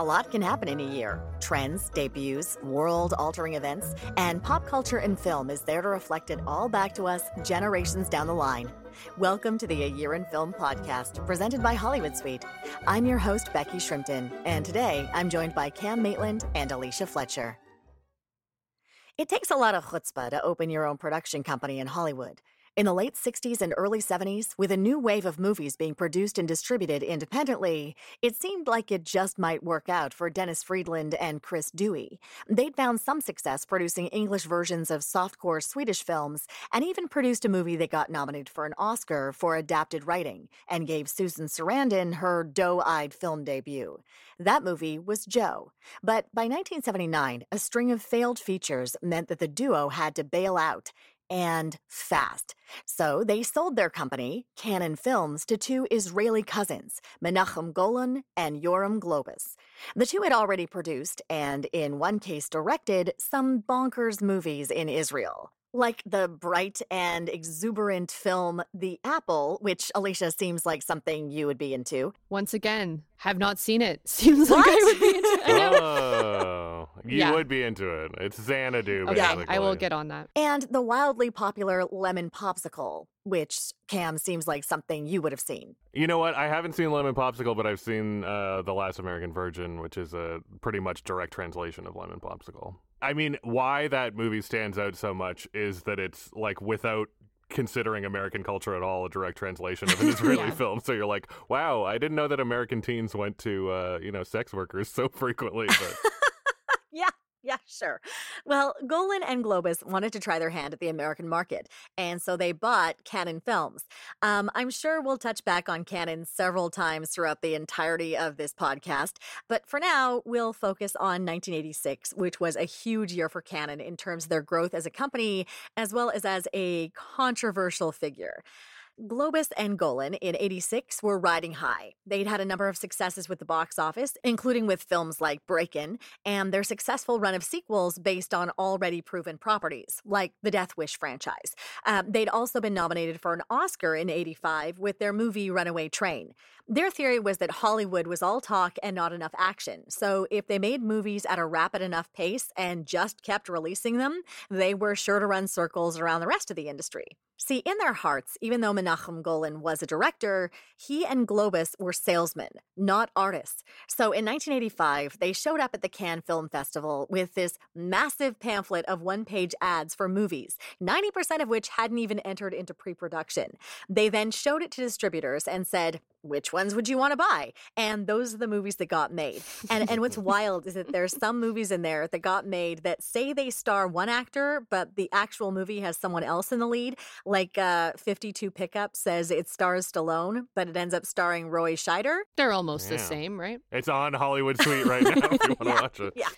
A lot can happen in a year. Trends, debuts, world-altering events, and pop culture and film is there to reflect it all back to us generations down the line. Welcome to the A Year in Film podcast, presented by Hollywood Suite. I'm your host, Becky Shrimpton, and today I'm joined by Cam Maitland and Alicia Fletcher. It takes a lot of chutzpah to open your own production company in Hollywood. In the late 60s and early 70s, with a new wave of movies being produced and distributed independently, it seemed like it just might work out for Dennis Friedland and Chris Dewey. They'd found some success producing English versions of softcore Swedish films and even produced a movie that got nominated for an Oscar for adapted writing and gave Susan Sarandon her doe eyed film debut. That movie was Joe. But by 1979, a string of failed features meant that the duo had to bail out and fast. So they sold their company, Cannon Films, to two Israeli cousins, Menachem Golan and Yoram Globus. The two had already produced, and in one case directed, some bonkers movies in Israel. Like the bright and exuberant film The Apple, which Alicia seems like something you would be into. Once again, have not seen it. Seems like I would be into it. Oh, you Yeah. would be into it. It's Xanadu, Okay, basically. I will get on that. And the wildly popular Lemon Popsicle, which Cam seems like something you would have seen. You know what? I haven't seen Lemon Popsicle, but I've seen uh, The Last American Virgin, which is a pretty much direct translation of Lemon Popsicle. I mean, why that movie stands out so much is that it's like without considering American culture at all, a direct translation of an Israeli Yeah. film. So you're like, wow, I didn't know that American teens went to, uh, you know, sex workers so frequently. But Yeah, sure. Well, Golan and Globus wanted to try their hand at the American market, and so they bought Cannon Films. Um, I'm sure we'll touch back on Cannon several times throughout the entirety of this podcast, but for now, we'll focus on 1986, which was a huge year for Cannon in terms of their growth as a company, as well as as a controversial figure. Globus and Golan in 86 were riding high. They'd had a number of successes with the box office, including with films like Break In, and their successful run of sequels based on already proven properties, like the Death Wish franchise. Um, they'd also been nominated for an Oscar in 85 with their movie Runaway Train. Their theory was that Hollywood was all talk and not enough action. So if they made movies at a rapid enough pace and just kept releasing them, they were sure to run circles around the rest of the industry. See, in their hearts, even though Menachem Golan was a director, he and Globus were salesmen, not artists. So in 1985, they showed up at the Cannes Film Festival with this massive pamphlet of one page ads for movies, 90% of which hadn't even entered into pre production. They then showed it to distributors and said, which ones would you want to buy? And those are the movies that got made. And and what's wild is that there's some movies in there that got made that say they star one actor, but the actual movie has someone else in the lead. Like uh, 52 Pickup says it stars Stallone, but it ends up starring Roy Scheider. They're almost the same, right? it's on Hollywood Suite right now if you want to yeah, watch it. yeah.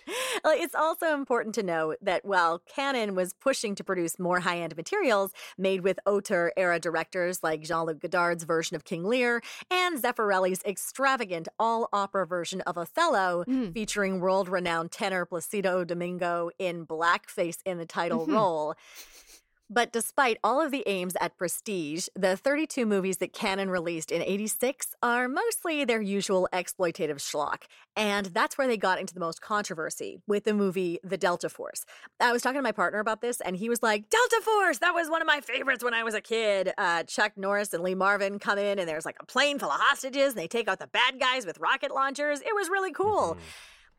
It's also important to know that while Cannon was pushing to produce more high end materials made with auteur era directors like Jean Luc Godard's version of King Lear and Zeffirelli's extravagant all opera version of Othello, Mm. featuring world renowned tenor Placido Domingo in blackface in the title Mhm. role. But despite all of the aims at prestige, the 32 movies that Cannon released in 86 are mostly their usual exploitative schlock. And that's where they got into the most controversy with the movie The Delta Force. I was talking to my partner about this, and he was like, Delta Force, that was one of my favorites when I was a kid. Uh, Chuck Norris and Lee Marvin come in, and there's like a plane full of hostages, and they take out the bad guys with rocket launchers. It was really cool.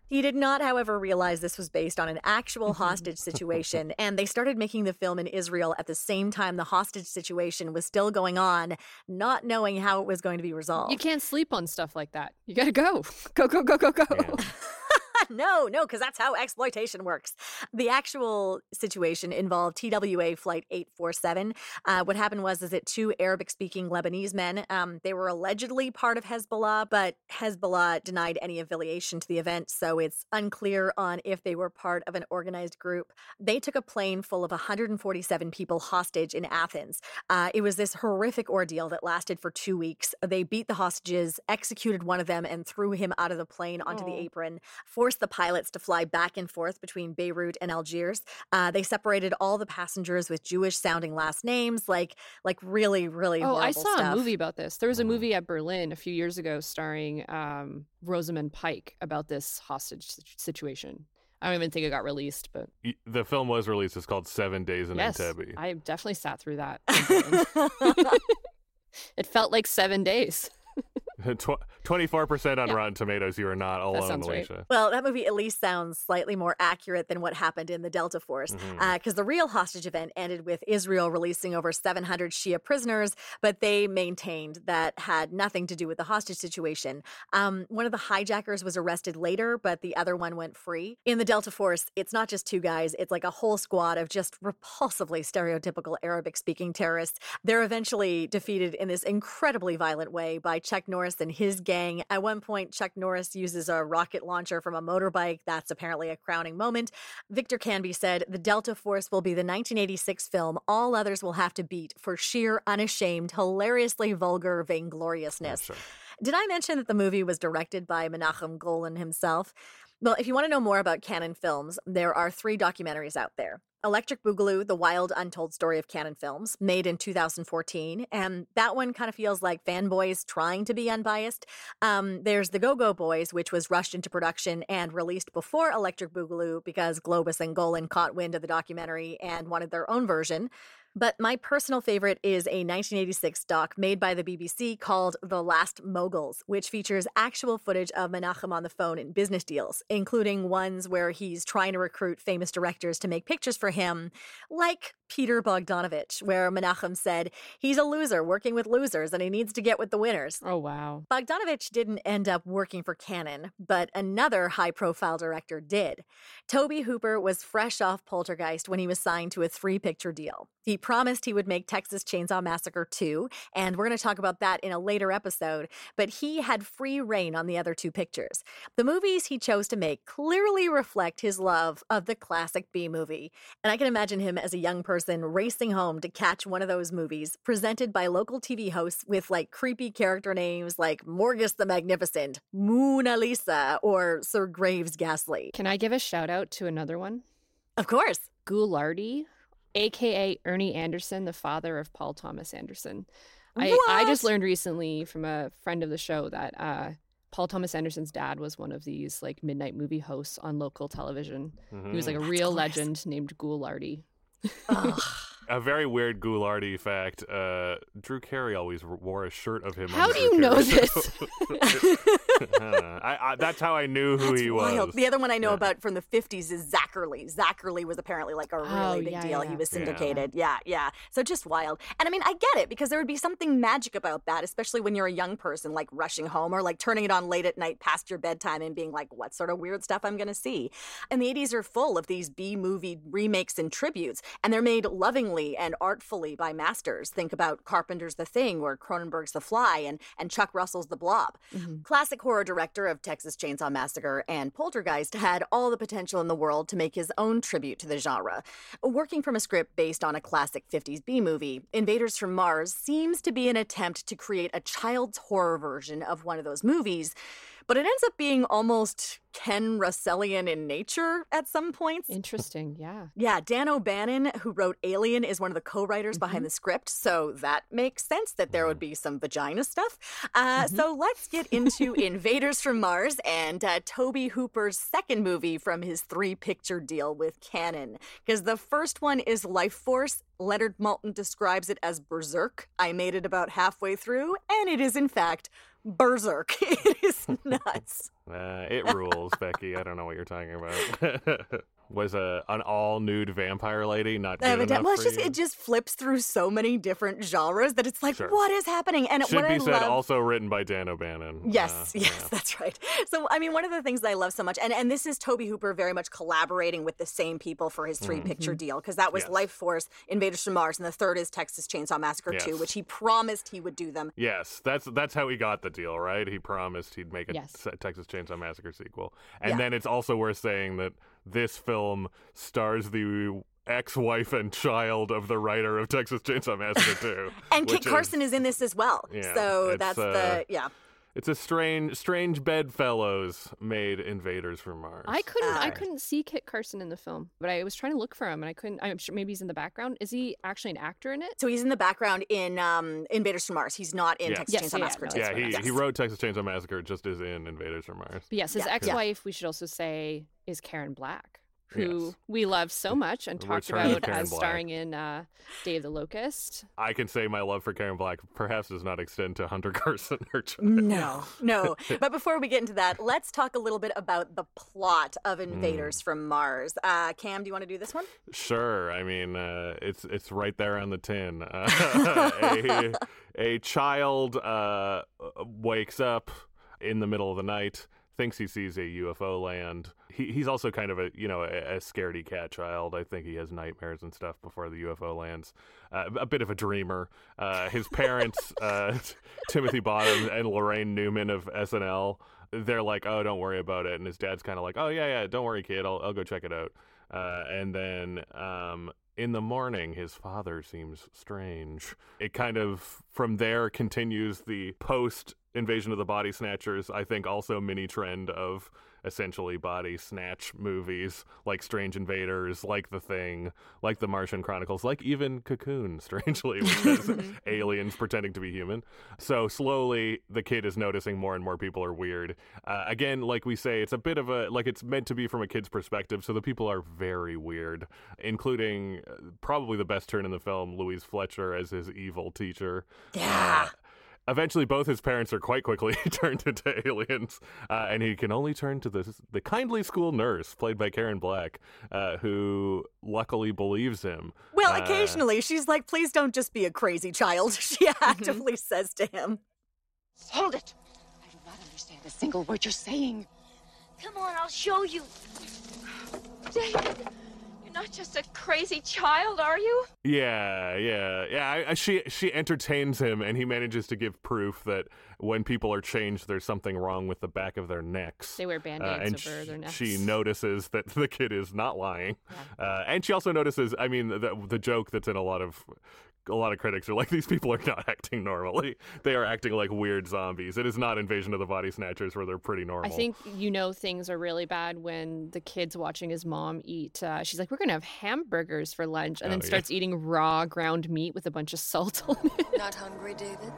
He did not, however, realize this was based on an actual hostage situation, and they started making the film in Israel at the same time the hostage situation was still going on, not knowing how it was going to be resolved. You can't sleep on stuff like that. You gotta go. Go, go, go, go, go. Yeah. no, no, because that's how exploitation works. The actual situation involved TWA Flight 847. Uh, what happened was is that two Arabic-speaking Lebanese men, um, they were allegedly part of Hezbollah, but Hezbollah denied any affiliation to the event, so it's unclear on if they were part of an organized group. They took a plane full of 147 people hostage in Athens. Uh, it was this horrific ordeal that lasted for two weeks. They beat the hostages, executed one of them, and threw him out of the plane onto the apron, forced the pilots to fly back and forth between Beirut and Algiers. Uh, they separated all the passengers with Jewish sounding last names, like like really, really. Oh, I saw stuff. a movie about this. There was a Mhm. movie at Berlin a few years ago starring um, Rosamund Pike about this hostage situation. I don't even think it got released, but The film was released. It's called Seven Days in yes, Entebbe. I definitely sat through that. it felt like seven days. Twenty-four percent on Yeah. Rotten Tomatoes. You are not alone, sounds right. Well, that movie at least sounds slightly more accurate than what happened in the Delta Force, because the real hostage event ended with Israel releasing over 700 Shia prisoners, but they maintained that had nothing to do with the hostage situation. Um, one of the hijackers was arrested later, but the other one went free. In the Delta Force, it's not just two guys; it's like a whole squad of just repulsively stereotypical Arabic-speaking terrorists. They're eventually defeated in this incredibly violent way by Chuck Norris and his gang. At one point, Chuck Norris uses a rocket launcher from a motorbike. That's apparently a crowning moment. Victor Canby said, The Delta Force will be the 1986 film all others will have to beat for sheer, unashamed, hilariously vulgar vaingloriousness. Sure. Did I mention that the movie was directed by Menachem Golan himself? Well, if you want to know more about Cannon Films, there are three documentaries out there. Electric Boogaloo, The Wild Untold Story of Cannon Films, made in 2014. And that one kind of feels like fanboys trying to be unbiased. Um, there's The Go Go Boys, which was rushed into production and released before Electric Boogaloo because Globus and Golan caught wind of the documentary and wanted their own version. But my personal favorite is a 1986 doc made by the BBC called The Last Moguls, which features actual footage of Menachem on the phone in business deals, including ones where he's trying to recruit famous directors to make pictures for him, like Peter Bogdanovich, where Menachem said he's a loser working with losers and he needs to get with the winners. Oh wow. Bogdanovich didn't end up working for Cannon, but another high profile director did. Tobe Hooper was fresh off Poltergeist when he was signed to a three picture deal. He promised he would make Texas Chainsaw Massacre 2, and we're going to talk about that in a later episode, but he had free reign on the other two pictures. The movies he chose to make clearly reflect his love of the classic B movie, and I can imagine him as a young person racing home to catch one of those movies presented by local TV hosts with like creepy character names like Morgus the Magnificent, Moona Lisa, or Sir Graves Ghastly. Can I give a shout out to another one? Of course. Ghoulardi, aka Ernie Anderson, the father of Paul Thomas Anderson. I, I just learned recently from a friend of the show that uh, Paul Thomas Anderson's dad was one of these like midnight movie hosts on local television. He was like a That's real legend named Ghoulardi. Ugh. A very weird Ghoulardi fact. Uh, Drew Carey always wore a shirt of him. How do Drew you know Carey. this? I, don't know. I, I, that's how I knew who That's he wild. was. The other one I know Yeah. about from the 50s is Zacherley. Zacherley was apparently like a really Oh, big yeah, deal. He yeah. was Yeah. syndicated. Yeah. yeah, So just wild. And I mean, I get it because there would be something magic about that, especially when you're a young person, like rushing home or like turning it on late at night past your bedtime and being like, what sort of weird stuff I'm going to see. And the 80s are full of these B movie remakes and tributes, and they're made lovingly and artfully by masters. Think about Carpenter's The Thing or Cronenberg's The Fly and, and Chuck Russell's The Blob. Mm-hmm. Classic horror director of Texas Chainsaw Massacre and Poltergeist had all the potential in the world to make his own tribute to the genre. Working from a script based on a classic 50s B movie, Invaders from Mars seems to be an attempt to create a child's horror version of one of those movies, but it ends up being almost Ken Russellian in nature at some points. Interesting. Yeah. Yeah, Dan O'Bannon, who wrote Alien, is one of the co writers behind the script. So that makes sense that there would be some vagina stuff. Uh, So let's get into Invaders from Mars and uh, Tobe Hooper's second movie from his three picture deal with Cannon. Because the first one is Life Force. Leonard Maltin describes it as berserk. I made it about halfway through, and it is, in fact, berserk. It is nuts. Uh, it rules, Becky. I don't know what you're talking about. was a an all nude vampire lady not good Evident- enough well, it's just you? it just flips through so many different genres that it's like, Sure. what is happening? And Should what be I said, love, also written by Dan O'Bannon. Yes, Uh, yes, yeah. that's right. So, I mean, one of the things that I love so much, and, and this is Tobe Hooper very much collaborating with the same people for his three picture deal, because that was Mm-hmm. Yes. Life Force, Invaders from Mars, and the third is Texas Chainsaw Massacre 2, which he promised he would do them. Yes, that's that's how he got the deal, right? He promised he'd make a Yes. Texas Chainsaw Massacre sequel, and Yeah. then it's also worth saying that this film stars the ex-wife and child of the writer of Texas Chainsaw Massacre 2. And Kit which is- Carson is in this as well. Yeah, so that's uh, the, yeah. It's a strange, strange bedfellows made invaders from Mars. I couldn't I Uh, couldn't see Kit Carson in the film, but I was trying to look for him and I couldn't I'm sure maybe he's in the background. Is he actually an actor in it? So he's in the background in um, Invaders from Mars. He's not in Yes. Texas Yes, Chainsaw yeah, Massacre no, Yeah, he, Yes. he wrote Texas Chainsaw Massacre just as in Invaders from Mars. But yes, his Yeah, yeah. ex-wife, we should also say, is Karen Black, who Yes. we love so much and talked return about as Black. starring in uh, Day of the Locust. I can say my love for Karen Black perhaps does not extend to Hunter Carson or child. No, no. But before we get into that, let's talk a little bit about the plot of Invaders Mm. from Mars. Uh, Cam, do you want to do this one? Sure. I mean, uh, it's it's right there on the tin. Uh, a, a child uh, wakes up in the middle of the night, thinks he sees a UFO land. He, he's also kind of a you know a, a scaredy cat child. I think he has nightmares and stuff before the UFO lands. Uh, a bit of a dreamer. Uh, his parents, uh, Timothy Bottoms and Laraine Newman of SNL, they're like, "Oh, don't worry about it," and his dad's kind of like, "Oh yeah, yeah, don't worry, kid. I'll I'll go check it out." Uh, and then um, in the morning, his father seems strange. It kind of from there continues the post invasion of the body snatchers. I think also mini trend of essentially body snatch movies like Strange Invaders, like The Thing, like The Martian Chronicles, like even Cocoon, strangely, which has aliens pretending to be human. So slowly, the kid is noticing more and more people are weird. Uh, again, like we say, it's a bit of a like it's meant to be from a kid's perspective, so the people are very weird, including uh, probably the best turn in the film, Louise Fletcher as his evil teacher. Yeah. Uh, Eventually, both his parents are quite quickly turned into aliens, uh, and he can only turn to the the kindly school nurse, played by Karen Black, uh, who luckily believes him. Well, Uh, occasionally she's like, please don't just be a crazy child. She actively says to him. Hold it! I do not understand a single word you're saying. Come on, I'll show you. David, you're not just a crazy child, are you? Yeah, yeah, yeah. I, I, she she entertains him, and he manages to give proof that when people are changed, there's something wrong with the back of their necks. They wear Uh, band-aids and over sh- their necks. she notices that the kid is not lying, uh, and she also notices. I mean, the the joke that's in a lot of a lot of critics are like, these people are not acting normally. They are acting like weird zombies. It is not Invasion of the Body Snatchers where they're pretty normal. I think you know things are really bad when the kid's watching his mom eat. Uh, she's like, "We're gonna have hamburgers for lunch," and Oh, then yeah. starts eating raw ground meat with a bunch of salt on it. Not hungry, David?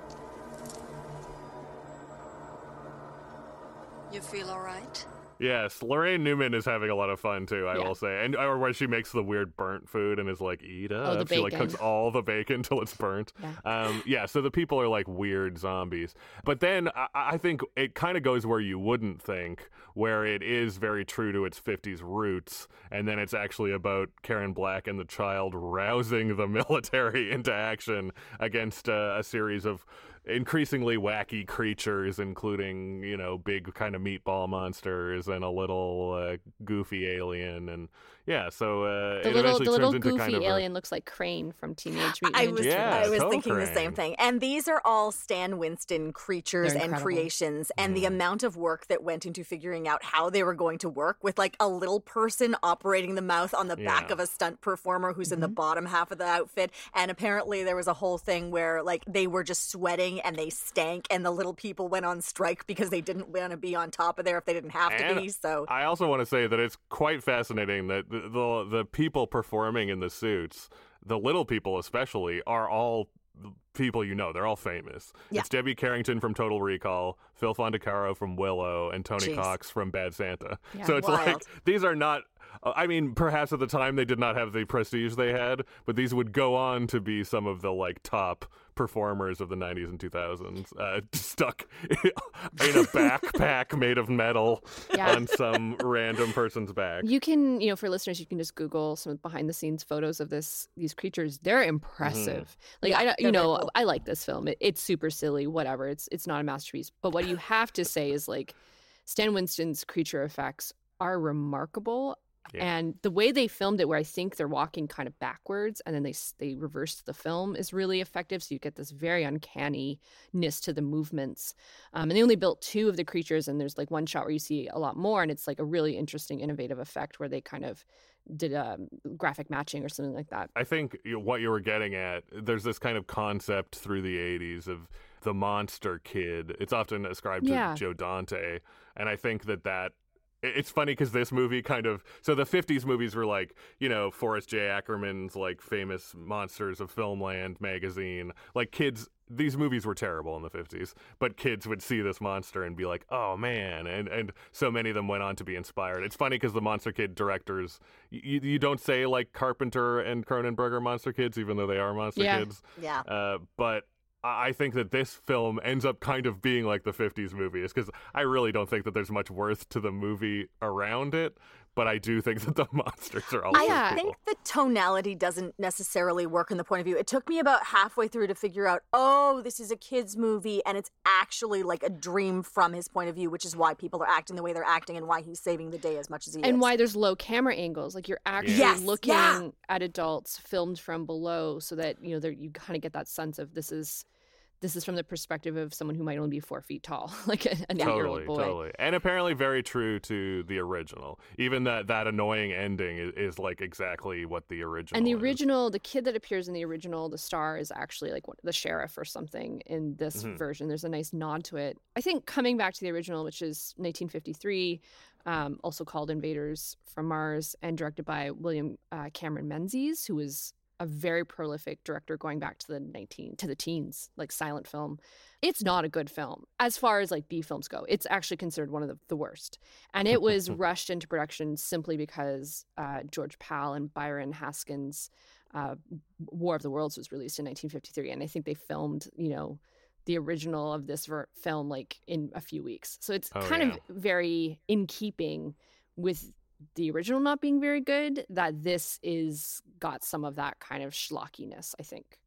You feel all right? Yes, Laraine Newman is having a lot of fun too. I Yeah. will say, and or when she makes the weird burnt food and is like, "Eat up." Oh, she like cooks all the bacon till it's burnt. Yeah. Um, yeah. So the people are like weird zombies, but then I, I think it kind of goes where you wouldn't think, where it is very true to its '50s roots, and then it's actually about Karen Black and the child rousing the military into action against uh, a series of increasingly wacky creatures, including you know big kind of meatball monsters and a little uh, goofy alien, and yeah, so uh, The it little, eventually the little into goofy kind of a- alien looks like Krang from Teenage Mutant I Ninja was, Yeah, I was Toe thinking the same thing. And these are all Stan Winston creatures and creations, and Mm. the amount of work that went into figuring out how they were going to work with like a little person operating the mouth on the back of a stunt performer who's in the Mm-hmm. bottom half of the outfit. And apparently there was a whole thing where like they were just sweating and they stank, and the little people went on strike because they didn't want to be on top of there if they didn't have to be. So I also want to say that it's quite fascinating that the, the the people performing in the suits, the little people especially, are all people you know. They're all famous. Yeah. It's Debbie Carrington from Total Recall, Phil Fondacaro from Willow, and Tony Jeez. Cox from Bad Santa. Yeah. so it's like these are not I mean, perhaps at the time they did not have the prestige they had, but these would go on to be some of the like top performers of the 90s and 2000s, uh, stuck in a backpack made of metal Yeah. on some random person's back. You can, you know, for listeners, you can just Google some behind the scenes photos of this these creatures. They're impressive. Like Yeah, I, you know, cool. I like this film. It, it's super silly, whatever. It's it's not a masterpiece. But what you have to say is like, Stan Winston's creature effects are remarkable. Yeah. And the way they filmed it, where I think they're walking kind of backwards, and then they they reversed the film, is really effective. So you get this very uncanniness to the movements. Um, and they only built two of the creatures, and there's like one shot where you see a lot more, and it's like a really interesting, innovative effect where they kind of did um, graphic matching or something like that. I think what you were getting at, there's this kind of concept through the 80s of the monster kid. It's often ascribed to Yeah. Joe Dante. And I think that that. It- It's funny because this movie kind of so the '50s movies were like you know Forrest J. Ackerman's like famous Monsters of Filmland magazine. Like kids, these movies were terrible in the '50s, but kids would see this monster and be like, "Oh man!" And and so many of them went on to be inspired. It's funny because the Monster Kid directors, you you don't say like Carpenter and Cronenberg are monster kids, even though they are monster Yeah. kids. Yeah. Uh, but I I think that this film ends up kind of being like the 50s movie is because I really don't think that there's much worth to the movie around it, but I do think that the monsters are also I uh, cool. think the tonality doesn't necessarily work in the point of view. It took me about halfway through to figure out, oh, this is a kid's movie, and it's actually like a dream from his point of view, which is why people are acting the way they're acting and why he's saving the day as much as he is. and why there's low camera angles like you're actually Yes, looking yeah. at adults filmed from below so that you know there you kind of get that sense of this is this is from the perspective of someone who might only be four feet tall like a, an eight-year-old Totally, boy totally, and apparently very true to the original. Even that that annoying ending is, is like exactly what the original. and the is. original the kid that appears in the original the star is actually like what, the sheriff or something in this Mhm. version there's a nice nod to it i think coming back to the original which is 1953 um, also called invaders from mars and directed by william uh, cameron menzies who was a very prolific director going back to the 19 to the teens like silent film. It's not a good film as far as like b films go. It's actually considered one of the, the worst. And it was rushed into production simply because uh, george pal and byron haskins uh, war of the worlds was released in 1953 and i think they filmed you know the original of this ver- film like in a few weeks. So it's Oh, kind yeah. of very in keeping with the original not being very good that this is got some of that kind of schlockiness i think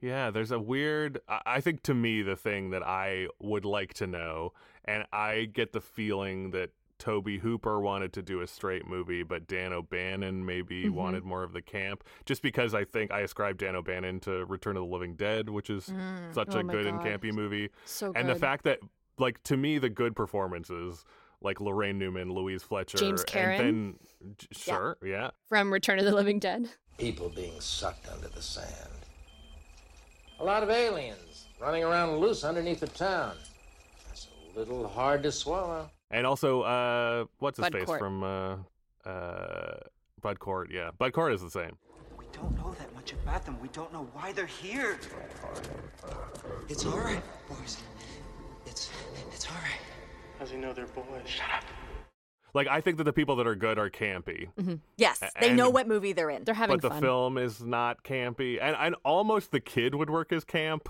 Yeah, there's a weird. I think to me, the thing that I would like to know, and I get the feeling that Tobe Hooper wanted to do a straight movie, but Dan O'Bannon maybe Mhm. wanted more of the camp, just because I think I ascribe Dan O'Bannon to Return of the Living Dead, which is Mm. such Oh a good and campy movie. so good. and the fact that, like, to me, the good performances. Like Laraine Newman, Louise Fletcher, James Karen? and then sure, yeah. from return of the living dead People being sucked under the sand. A lot of aliens running around loose underneath the town. That's a little hard to swallow. And also, uh, what's his Bud face Cort. from uh, uh, Bud Cort? Yeah, Bud Cort is the same. We don't know that much about them. We don't know why they're here. It's all right, boys. It's it's all right. How's he know they're boys? Shut up. Like, I think that the people that are good are campy, yes, A- they know what movie they're in. they're having but the fun film is not campy, and and almost the kid would work as camp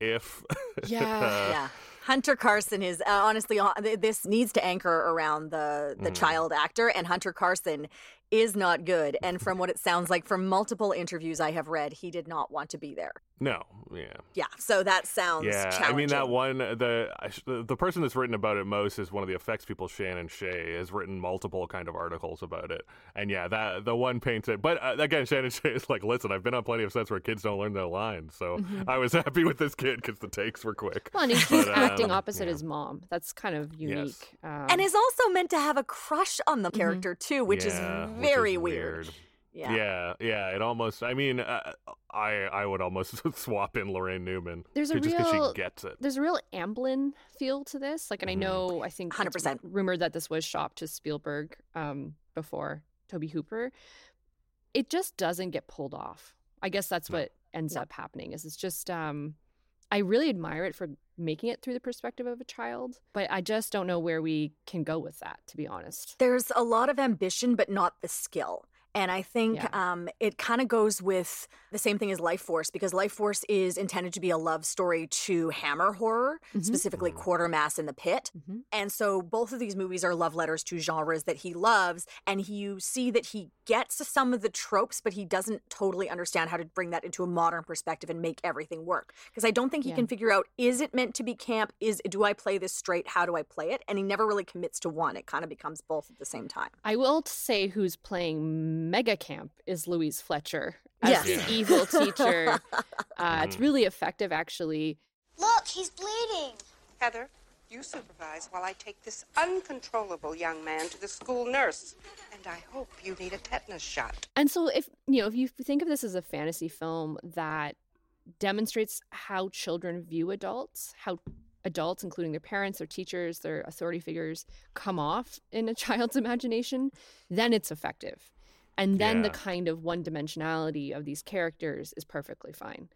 if Yeah. yeah. Hunter Carson is uh, honestly uh, this needs to anchor around the the Mhm. child actor and Hunter Carson is not good and from what it sounds like from multiple interviews I have read he did not want to be there. No, yeah. Yeah, so that sounds Yeah, I mean that one. The the the person that's written about it most is one of the effects people. Shannon Shea has written multiple kind of articles about it, and yeah, that the one paints it. But uh, again, Shannon Shea is like, listen, I've been on plenty of sets where kids don't learn their lines, so Mm-hmm. I was happy with this kid because the takes were quick. well and he's But, acting um, opposite yeah. his mom that's kind of unique um, and is also meant to have a crush on the character too, which Yeah, is which very is weird. Yeah. Yeah, yeah. It almost. I mean, uh, I I would almost swap in Laraine Newman. There's a just because real- she gets it. there's a real Amblin feel to this. Like, and Mhm. I know, I think it's 100%. rumored that this was shopped to Spielberg um, before Tobe Hooper. It just doesn't get pulled off. I guess that's No. what ends No. up happening. Is it's just um, I really admire it for making it through the perspective of a child, but I just don't know where we can go with that, to be honest. There's a lot of ambition, but not the skill. And I think Yeah. um, it kind of goes with the same thing as Life Force because Life Force is intended to be a love story to Hammer horror, Mhm. specifically Quatermass in the Pit. Mhm. And so both of these movies are love letters to genres that he loves. And he, you see that he gets to some of the tropes, but he doesn't totally understand how to bring that into a modern perspective and make everything work. Because I don't think he Yeah. can figure out is it meant to be camp? Is do I play this straight? How do I play it? And he never really commits to one. It kind of becomes both at the same time. I will say who's playing Mega Camp is Louise Fletcher as Yes. the Yeah. evil teacher. Uh, It's Mhm. really effective, actually. Look, he's bleeding. Heather, you supervise while I take this uncontrollable young man to the school nurse. And I hope you need a tetanus shot. And so, if you know, if you think of this as a fantasy film that demonstrates how children view adults, how adults, including their parents, their teachers, their authority figures, come off in a child's imagination, then it's effective. And then the kind of one dimensionality of these characters is perfectly fine.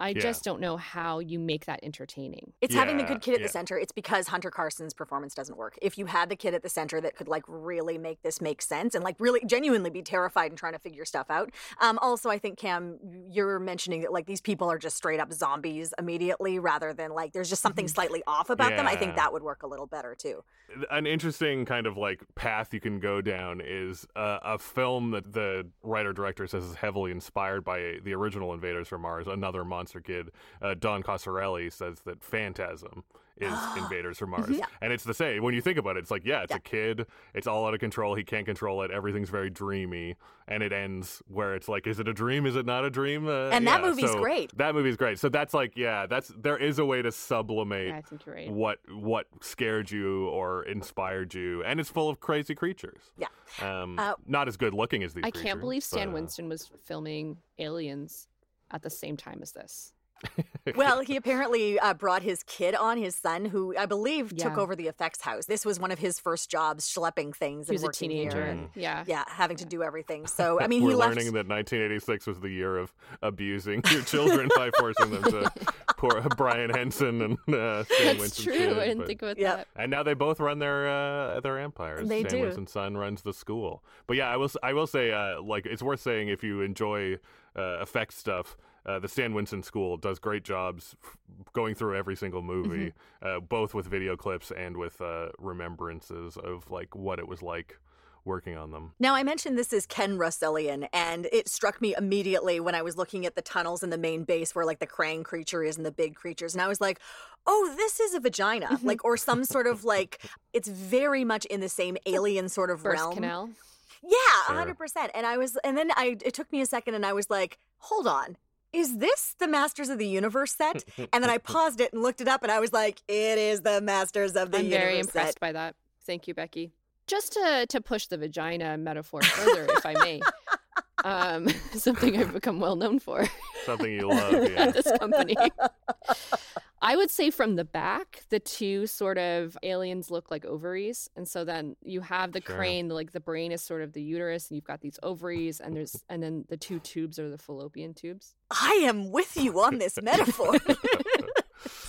I Yeah. just don't know how you make that entertaining. It's having the good kid at yeah. the center. It's because Hunter Carson's performance doesn't work. If you had the kid at the center that could like really make this make sense and like really genuinely be terrified and trying to figure stuff out. Um, also, I think Cam, you're mentioning that like these people are just straight up zombies immediately, rather than like there's just something slightly off about them. I think that would work a little better too. an interesting kind of like path you can go down is uh, a film that the writer director says is heavily inspired by the original Invaders from Mars. Another monster kid, uh, Don Coscarelli, says that Phantasm is Invaders from Mars, Yeah. and it's the same. When you think about it, it's like yeah, it's Yeah. a kid. It's all out of control. He can't control it. Everything's very dreamy, and it ends where it's like, is it a dream? Is it not a dream? Uh, And that movie's so great. That movie's great. So that's like yeah, that's there is a way to sublimate Yeah, I think you're right. what what scared you or inspired you, and it's full of crazy creatures. Yeah. Um, Uh, not as good looking as these. I can't believe Stan but, uh, Winston was filming Aliens at the same time as this. Well, he apparently uh, brought his kid on, his son, who I believe took over the effects house. This was one of his first jobs, schlepping things He was a teenager. here. and- And, yeah. yeah, having to do everything. So I mean, We're he left. learning that 1986 was the year of abusing your children by forcing them to pour Brian Henson and uh, Stan That's Winston's true. kid, I didn't but- think about Yep. that. And now they both run their uh, their empires. They Stan do. Winston's son runs the school. But yeah, I will I will say uh, like it's worth saying if you enjoy uh, effects stuff. Uh, the Stan Winston School does great jobs f- going through every single movie, Mm-hmm. uh, both with video clips and with uh, remembrances of like what it was like working on them. Now, I mentioned this is Ken Russellian, and it struck me immediately when I was looking at the tunnels in the main base where, like, the Krang creature is and the big creatures. And I was like, oh, this is a vagina. Mm-hmm. like, or some sort of, like, it's very much in the same alien sort of Birth realm. canal. Yeah, Sure. hundred percent. And I was, and then I, it took me a second, and I was like, hold on. Is this the Masters of the Universe set? And then I paused it and looked it up, and I was like, "It is the Masters of the Universe. I'm Universe." very set. impressed by that. Thank you, Becky. Just to to push the vagina metaphor further, if I may, um, something I've become well known for Something you love, yeah. at this company. I would say from the back, the two sort of aliens look like ovaries, and so then you have the Sure. Krang, like the brain is sort of the uterus, and you've got these ovaries, and there's and then the two tubes are the fallopian tubes. I am with you on this metaphor.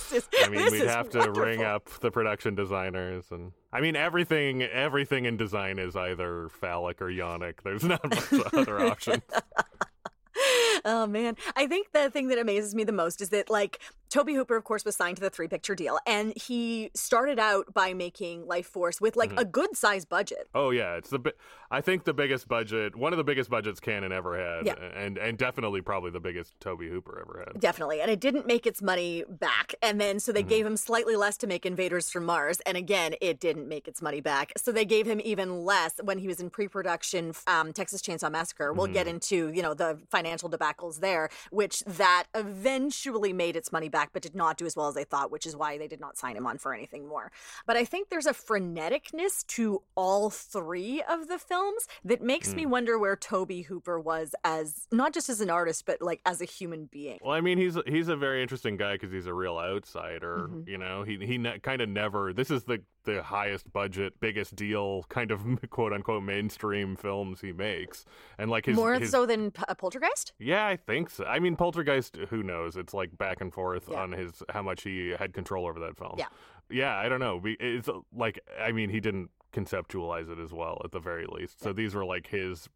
This is- I mean, we'd is have to ring up the production designers, and I mean, everything everything in design is either phallic or yonic. There's not much other options. oh man i think the thing that amazes me the most is that like tobe hooper of course was signed to the three picture deal and he started out by making life force with like Mhm. a good sized budget Oh yeah, it's the bi- I think the biggest budget, one of the biggest budgets Cannon ever had, Yeah. and and definitely probably the biggest Tobe Hooper ever had. definitely and it didn't make its money back and then so they Mhm. gave him slightly less to make invaders from mars and again it didn't make its money back so they gave him even less when he was in pre-production um, texas chainsaw massacre we'll get Mhm. into you know the financial debacles there which that eventually made its money back but did not do as well as they thought which is why they did not sign him on for anything more but i think there's a freneticness to all three of the films that makes me Mm. wonder where tobe hooper was as not just as an artist but like as a human being Well, I mean, he's he's a very interesting guy because he's a real outsider. Mm-hmm. You know, he he ne- kind of never. This is the the highest budget, biggest deal kind of quote unquote mainstream films he makes. And like his More his, so than P- Poltergeist? Yeah, I think so. I mean Poltergeist, who knows? It's like back and forth Yeah. on his how much he had control over that film. Yeah. Yeah, I don't know. It's like I mean he didn't conceptualize it as well at the very least. So these were like his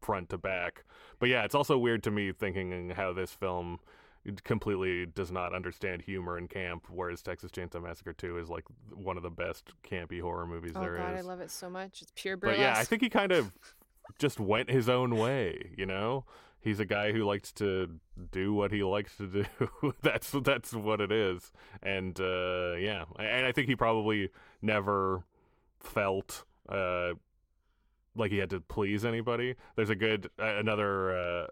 front to back. But yeah, it's also weird to me thinking how this film completely does not understand humor and camp, whereas Texas Chainsaw Massacre 2 is like one of the best campy horror movies Oh there is. god, I love it so much. It's pure But yeah, I think he kind of just went his own way, you know? He's a guy who likes to do what he likes to do. that's that's what it is. And uh yeah, and I think he probably never felt uh like he had to please anybody. There's a good uh, another uh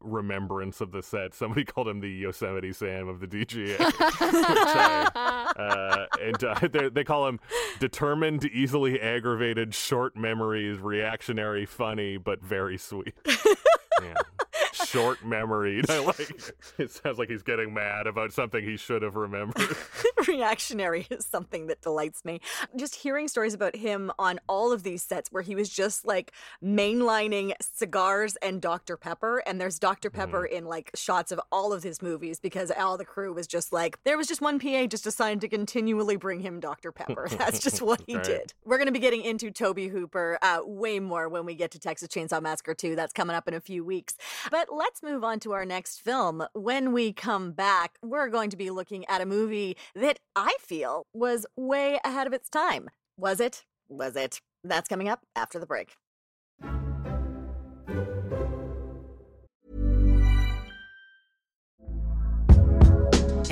remembrance of the set. Somebody called him the Yosemite Sam of the DGA. I- uh, and uh, they- they call him determined, easily aggravated, short memories, reactionary, funny, but very sweet. Yeah. Short memoried. I like. It sounds like he's getting mad about something he should have remembered. Reactionary is something that delights me. Just hearing stories about him on all of these sets where he was just like mainlining cigars and Dr. Pepper. And there's Dr. Pepper in like shots of all of his movies because all the crew was just like, there was just one PA just assigned to continually bring him Dr. Pepper. That's just what he Right. did. We're going to be getting into Tobe Hooper uh, way more when we get to Texas Chainsaw Massacre 2. That's coming up in a few weeks. But let's move on to our next film. When we come back, we're going to be looking at a movie that I feel was way ahead of its time. Was it? Was it? That's coming up after the break.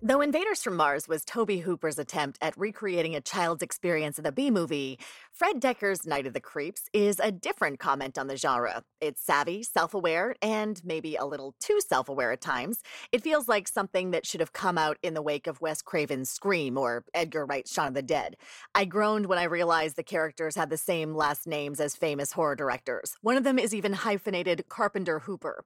Though Invaders from Mars was Tobe Hooper's attempt at recreating a child's experience of the B movie, Fred Dekker's Night of the Creeps is a different comment on the genre. It's savvy, self aware, and maybe a little too self aware at times. It feels like something that should have come out in the wake of Wes Craven's Scream or Edgar Wright's Shaun of the Dead. I groaned when I realized the characters had the same last names as famous horror directors. One of them is even hyphenated Carpenter Hooper.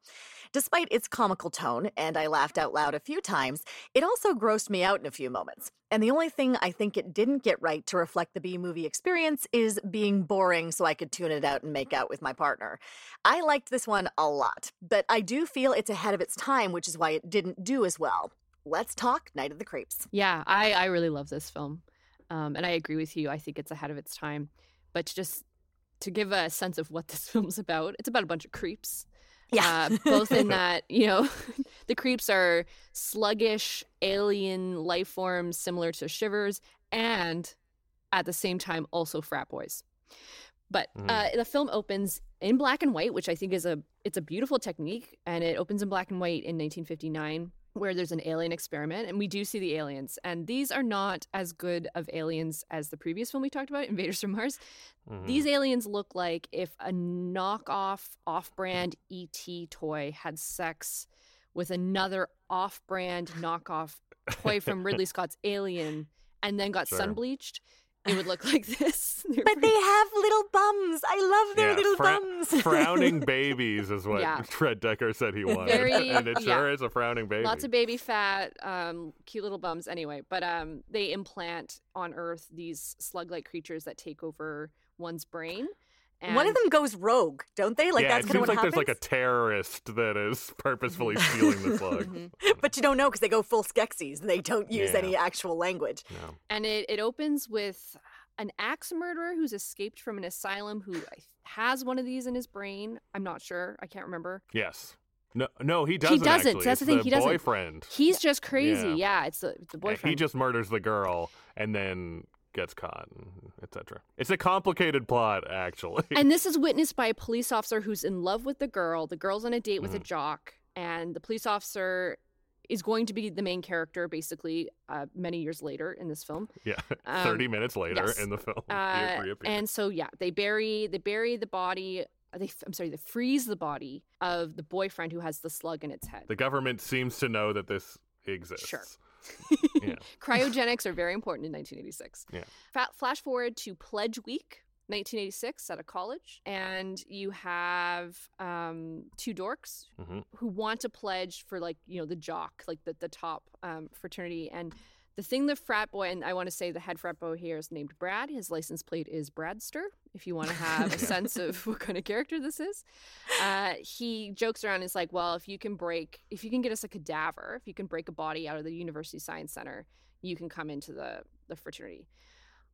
Despite its comical tone, and I laughed out loud a few times, it also grossed me out in a few moments. And the only thing I think it didn't get right to reflect the B movie experience is being boring so I could tune it out and make out with my partner. I liked this one a lot, but I do feel it's ahead of its time, which is why it didn't do as well. Let's talk Night of the Creeps. Yeah, I, I really love this film. Um, and I agree with you. I think it's ahead of its time. But just to give a sense of what this film's about, it's about a bunch of creeps. Yeah. Uh, both in that, you know, the creeps are sluggish alien life forms similar to shivers and at the same time also frat boys. But uh, the film opens in black and white, which I think is a it's a beautiful technique, and it opens in black and white in 1959, where there's an alien experiment, and we do see the aliens, and these are not as good of aliens as the previous film we talked about, Invaders from Mars. These mm-hmm. aliens look like if a knockoff, off-brand ET toy had sex with another off-brand knockoff toy from Ridley Scott's Alien, and then got Sure. sun bleached. It would look like this. They're But they have little bums. I love their Yeah, little fra- bums. frowning babies is what Yeah. Fred Dekker said he wanted, Very- and it sure yeah. is a frowning baby. Lots of baby fat, um, cute little bums. Anyway, but um, they implant on Earth these slug-like creatures that take over one's brain, And One of them goes rogue, don't they? Like yeah, that's it kind seems of what like happens. there's like a terrorist that is purposefully stealing the plug. Mm-hmm. but you don't know because they go full Skeksis and they don't use Yeah. any actual language. No. and it, it opens with an axe murderer who's escaped from an asylum who has one of these in his brain. I'm not sure. I can't remember. Yes. No, no, he doesn't. he doesn't. actually. That's It's the thing. he doesn't. Boyfriend. He's just crazy. Yeah. Yeah, it's the, the Yeah, boyfriend. He just murders the girl and then gets caught, etc. It's a complicated plot, actually. and this is witnessed by a police officer who's in love with the girl. The girl's on a date with a Mhm. jock, and the police officer is going to be the main character basically uh, many years later in this film. yeah, Um, thirty minutes later yes. in the film, Uh, and so yeah, they bury they bury the body. uh, They I'm sorry, they freeze the body of the boyfriend who has the slug in its head. the government seems to know that this exists. Sure. Yeah. Cryogenics are very important in 1986. Yeah. Flash forward to Pledge Week, 1986, at a college, and you have um, two dorks hmm who want to pledge for like you know the jock, like the the top um, fraternity, and the thing the frat boy and I want to say the head frat boy here is named Brad. His license plate is Bradster. If you want to have a sense of what kind of character this is, uh, he jokes around. and is like, well, if you can break, if you can get us a cadaver, if you can break a body out of the University Science Center, you can come into the the fraternity.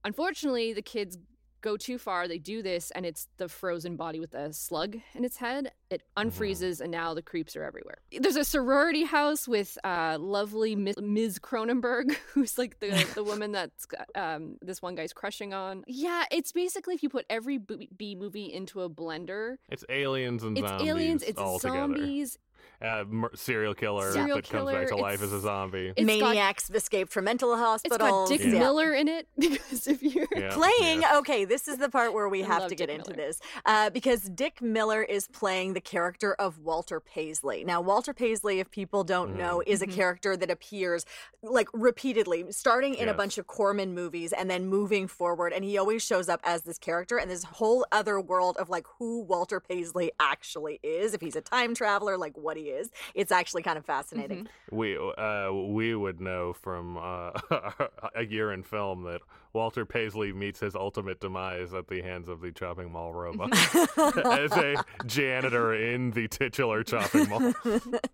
Unfortunately, the kids go too far. They do this, and it's the frozen body with a slug in its head. It unfreezes, and now the creeps are everywhere. There's a sorority house with uh, lovely Miss, Ms. Cronenberg, who's like the, the woman that's um, this one guy's crushing on. Yeah, it's basically if you put every B, B movie into a blender. It's aliens and It's zombies aliens, it's zombies. Uh, mur- serial killer Serial that comes back to life as a zombie. It's got- Maniacs escaped from mental it's got. Dick Yeah. Miller in it because if you're Yeah, playing yeah. okay this is the part where we I have to get Dick into Miller. this uh, because dick miller is playing the character of walter paisley now walter paisley if people don't Mm-hmm. know is a Mhm. character that appears like repeatedly starting in a bunch of corman movies and then moving forward and he always shows up as this character and this whole other world of like who walter paisley actually is if he's a time traveler like what he is. It's actually kind of fascinating. We uh, we would know from uh, a year in film that Walter Paisley meets his ultimate demise at the hands of the chopping mall robot. As a janitor in the titular chopping mall.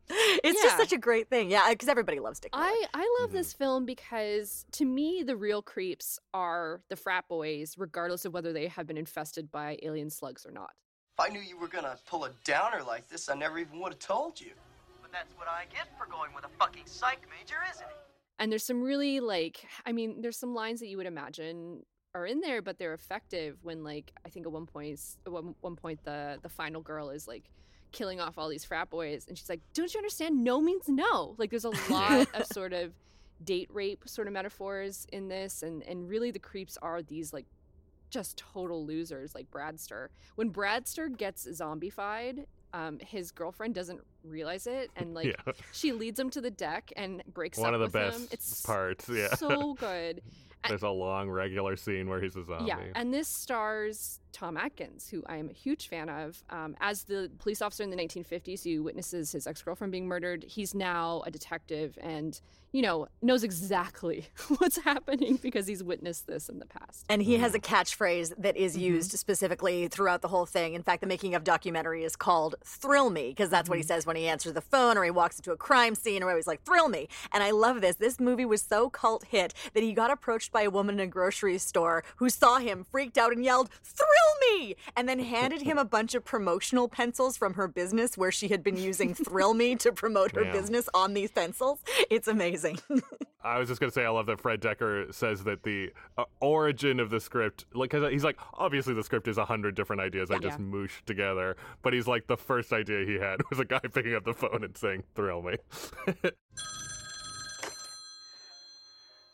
it's just such a great thing. Yeah because everybody loves dick miller. I, I love this film because to me the real creeps are the frat boys, regardless of whether they have been infested by alien slugs or not. If I knew you were gonna pull a downer like this, I never even would have told you. But that's what I get for going with a fucking psych major, isn't it? And there's some really like I mean, there's some lines that you would imagine are in there, but they're effective when like I think at one point at one, one point the the final girl is like killing off all these frat boys and she's like, Don't you understand? No means no. Like there's a lot of sort of date rape sort of metaphors in this and and really the creeps are these like just total losers like Bradster. When Bradster gets zombified, um, his girlfriend doesn't realize it, and like Yeah. she leads him to the deck and breaks One up of the with best him. It's parts. Yeah, so good. There's a long regular scene where he's a zombie. Yeah, and this stars Tom Atkins, who I am a huge fan of. Um, as the police officer in the 1950s who witnesses his ex girlfriend being murdered, he's now a detective and, you know, knows exactly what's happening because he's witnessed this in the past. And he has a catchphrase that is Mm-hmm. used specifically throughout the whole thing. In fact, the making of documentary is called Thrill Me, because that's what he Mm-hmm. says when he answers the phone or he walks into a crime scene or he's like, Thrill Me. And I love this. This movie was so cult hit that he got approached by a woman in a grocery store who saw him, freaked out, and yelled, Thrill Me! And then handed him a bunch of promotional pencils from her business where she had been using Thrill Me to promote her Yeah. business on these pencils. It's amazing. I was just gonna say I love that Fred Dekker says that the uh, origin of the script, like, cause he's like, obviously the script is a hundred different ideas I just Yeah. mooshed together, but he's like, the first idea he had was a guy picking up the phone and saying, "Thrill me."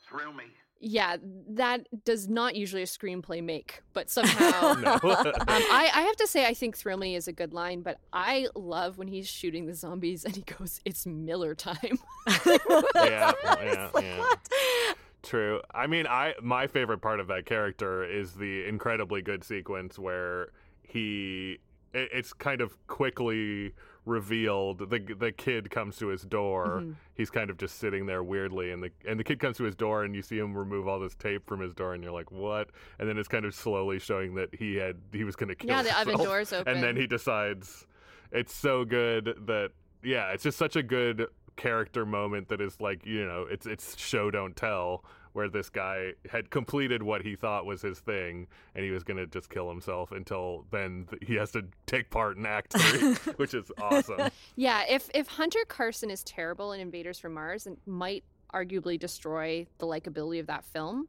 Thrill me. Yeah, that does not usually a screenplay make, but somehow. Um, I, I have to say, I think Thrill Me is a good line, but I love when he's shooting the zombies and he goes, It's Miller time. yeah, yeah, like, yeah. what? True. I mean, I my favorite part of that character is the incredibly good sequence where he it, it's kind of quickly revealed. The the kid comes to his door. Mhm. He's kind of just sitting there weirdly, and the and the kid comes to his door, and you see him remove all this tape from his door, and you're like, what? And then it's kind of slowly showing that he had he was going to kill Yeah, the oven door's and then he decides. It's so good that yeah, it's just such a good character moment that is like you know it's it's show don't tell where this guy had completed what he thought was his thing and he was going to just kill himself until then th- he has to take part in act 3 which is awesome Yeah, if if Hunter Carson is terrible in Invaders from Mars and might arguably destroy the likability of that film,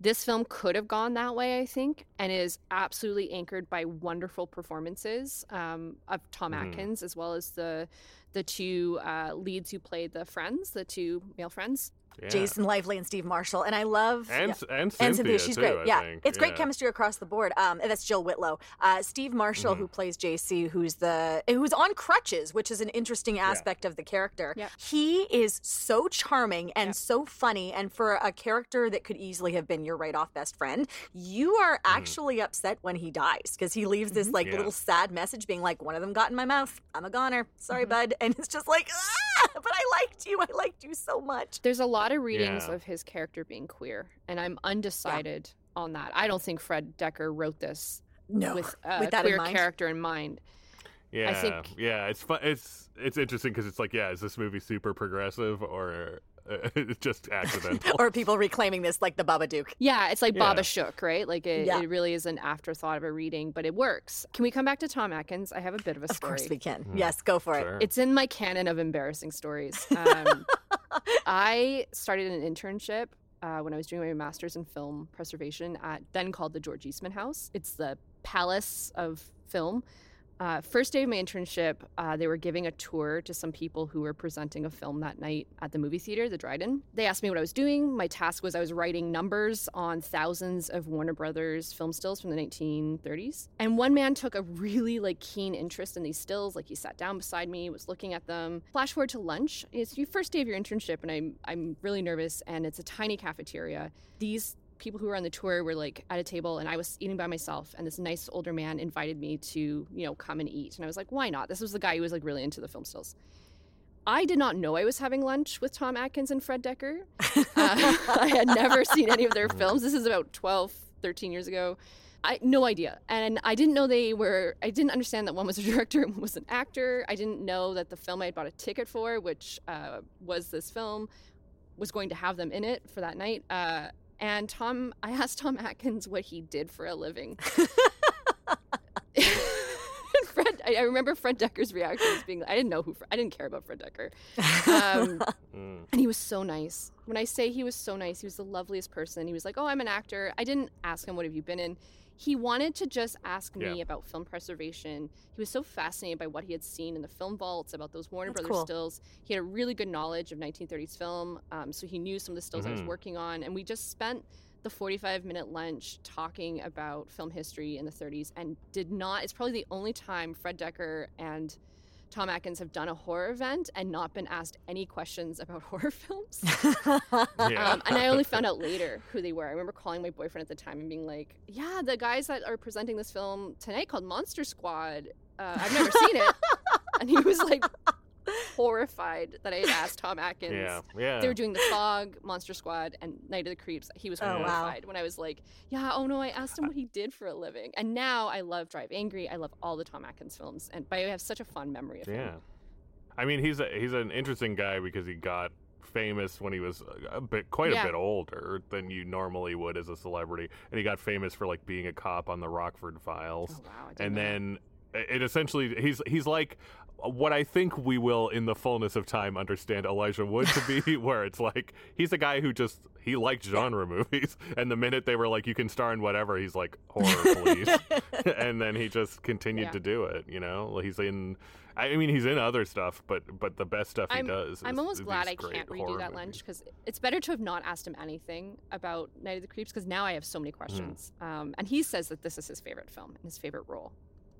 this film could have gone that way, I think, and is absolutely anchored by wonderful performances um, of Tom Mhm. Atkins as well as the the two uh, leads who played the friends, the two male friends. Yeah. Jason Lively and Steve Marshall, and I love And- yeah. and Cynthia, she's too, great. I yeah, think. it's great Yeah. chemistry across the board. Um, and that's Jill Whitlow. Uh, Steve Marshall, Mhm. who plays JC, who's the who's on crutches, which is an interesting aspect of the character. Yeah. He is so charming and so funny, and for a character that could easily have been your right off best friend, you are actually upset when he dies because he leaves this like Yeah. little sad message, being like, "One of them got in my mouth. I'm a goner. Sorry, bud." And it's just like, ah, but I liked you. I liked you so much. There's a lot of readings Yeah. of his character being queer, and I'm undecided on that. I don't think Fred Dekker wrote this No, with a with that queer mind. character in mind. yeah think- yeah it's fun it's it's interesting because it's like yeah is this movie super progressive or uh, just accidental or people reclaiming this like the Babadook. Yeah, it's like Yeah. Baba Shook, right? Like it, Yeah. it really is an afterthought of a reading, but it works. Can we come back to Tom Atkins? I have a bit of a story. Of story. course we can. Hmm. Yes, go for it. It's in my canon of embarrassing stories. Um, I started an internship uh, when I was doing my master's in film preservation at then called the George Eastman House. It's the palace of film. Uh, first day of my internship, uh, they were giving a tour to some people who were presenting a film that night at the movie theater, the Dryden. They asked me what I was doing. My task was I was writing numbers on thousands of Warner Brothers film stills from the 1930s. And one man took a really like keen interest in these stills. Like he sat down beside me, was looking at them. Flash forward to lunch. It's your first day of your internship, and I'm I'm really nervous. And it's a tiny cafeteria. These people who were on the tour were like at a table and I was eating by myself and this nice older man invited me to, you know, come and eat. And I was like, why not? This was the guy who was like really into the film stills. I did not know I was having lunch with Tom Atkins and Fred Dekker. Uh, I had never seen any of their films. This is about 12, 13 years ago. I no idea. And I didn't know they were I didn't understand that one was a director and one was an actor. I didn't know that the film I had bought a ticket for, which uh, was this film, was going to have them in it for that night. Uh, and Tom, I asked Tom Atkins what he did for a living. Fred, I, I remember Fred Dekker's reaction as being, I didn't know who, Fre- I didn't care about Fred Dekker. Um, Mm. and he was so nice. When I say he was so nice, he was the loveliest person. He was like, "Oh, I'm an actor." I didn't ask him, "What have you been in?" He wanted to just ask me Yeah. about film preservation. He was so fascinated by what he had seen in the film vaults about those Warner That's Brothers cool. stills. He had a really good knowledge of 1930s film, um, so he knew some of the stills I was Mhm. working on. And we just spent the 45 minute lunch talking about film history in the 30s and did not, it's probably the only time Fred Dekker and Tom Atkins have done a horror event and not been asked any questions about horror films. Yeah. Um, and I only found out later who they were. I remember calling my boyfriend at the time and being like, "Yeah, the guys that are presenting this film tonight called Monster Squad. Uh, I've never seen it." And he was like horrified that I had asked Tom Atkins. yeah yeah They were doing The Fog, Monster Squad, and Night of the Creeps. He was Oh, wow. horrified when I was like, "Yeah, oh no, I asked him what he did for a living." And now I love Drive Angry. I love all the Tom Atkins films, and but I have such a fond memory of him. Yeah, I mean he's a, he's an interesting guy because he got famous when he was uh, a bit quite Yeah. a bit older than you normally would as a celebrity, and he got famous for like being a cop on the Rockford Files, Oh wow! I didn't and know that. then it essentially he's he's like what I think we will in the fullness of time understand Elijah Wood to be where it's like he's a guy who just he liked genre movies and the minute they were like you can star in whatever he's like horror please and then he just continued Yeah. to do it you know he's in I mean he's in other stuff but but the best stuff I'm, he does I'm almost glad I can't redo that movies. lunch because it's better to have not asked him anything about Night of the Creeps because now I have so many questions. Um, and he says that this is his favorite film and his favorite role.